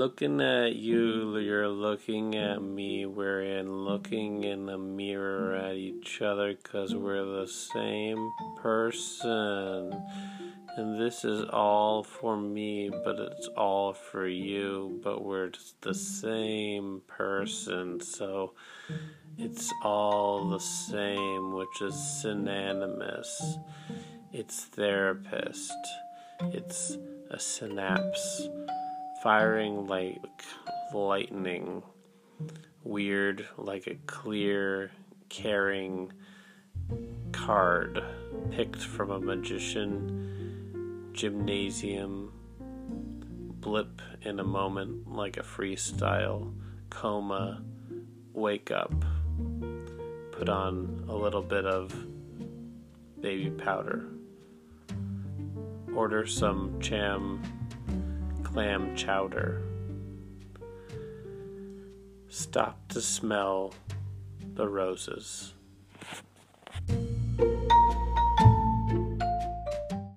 Looking at you, mm-hmm. you're looking at mm-hmm. me. We're in looking mm-hmm. in the mirror at each other because we're the same person. And this is all for me, but it's all for you. But we're just the same person, so it's all the same, which is synonymous. It's therapist. It's a synapse firing like lightning, weird, like a clear, caring card picked from a magician, gymnasium, blip in a moment like a freestyle, coma, wake up, put on a little bit of baby powder, order some cham clam chowder. Stop to smell the roses.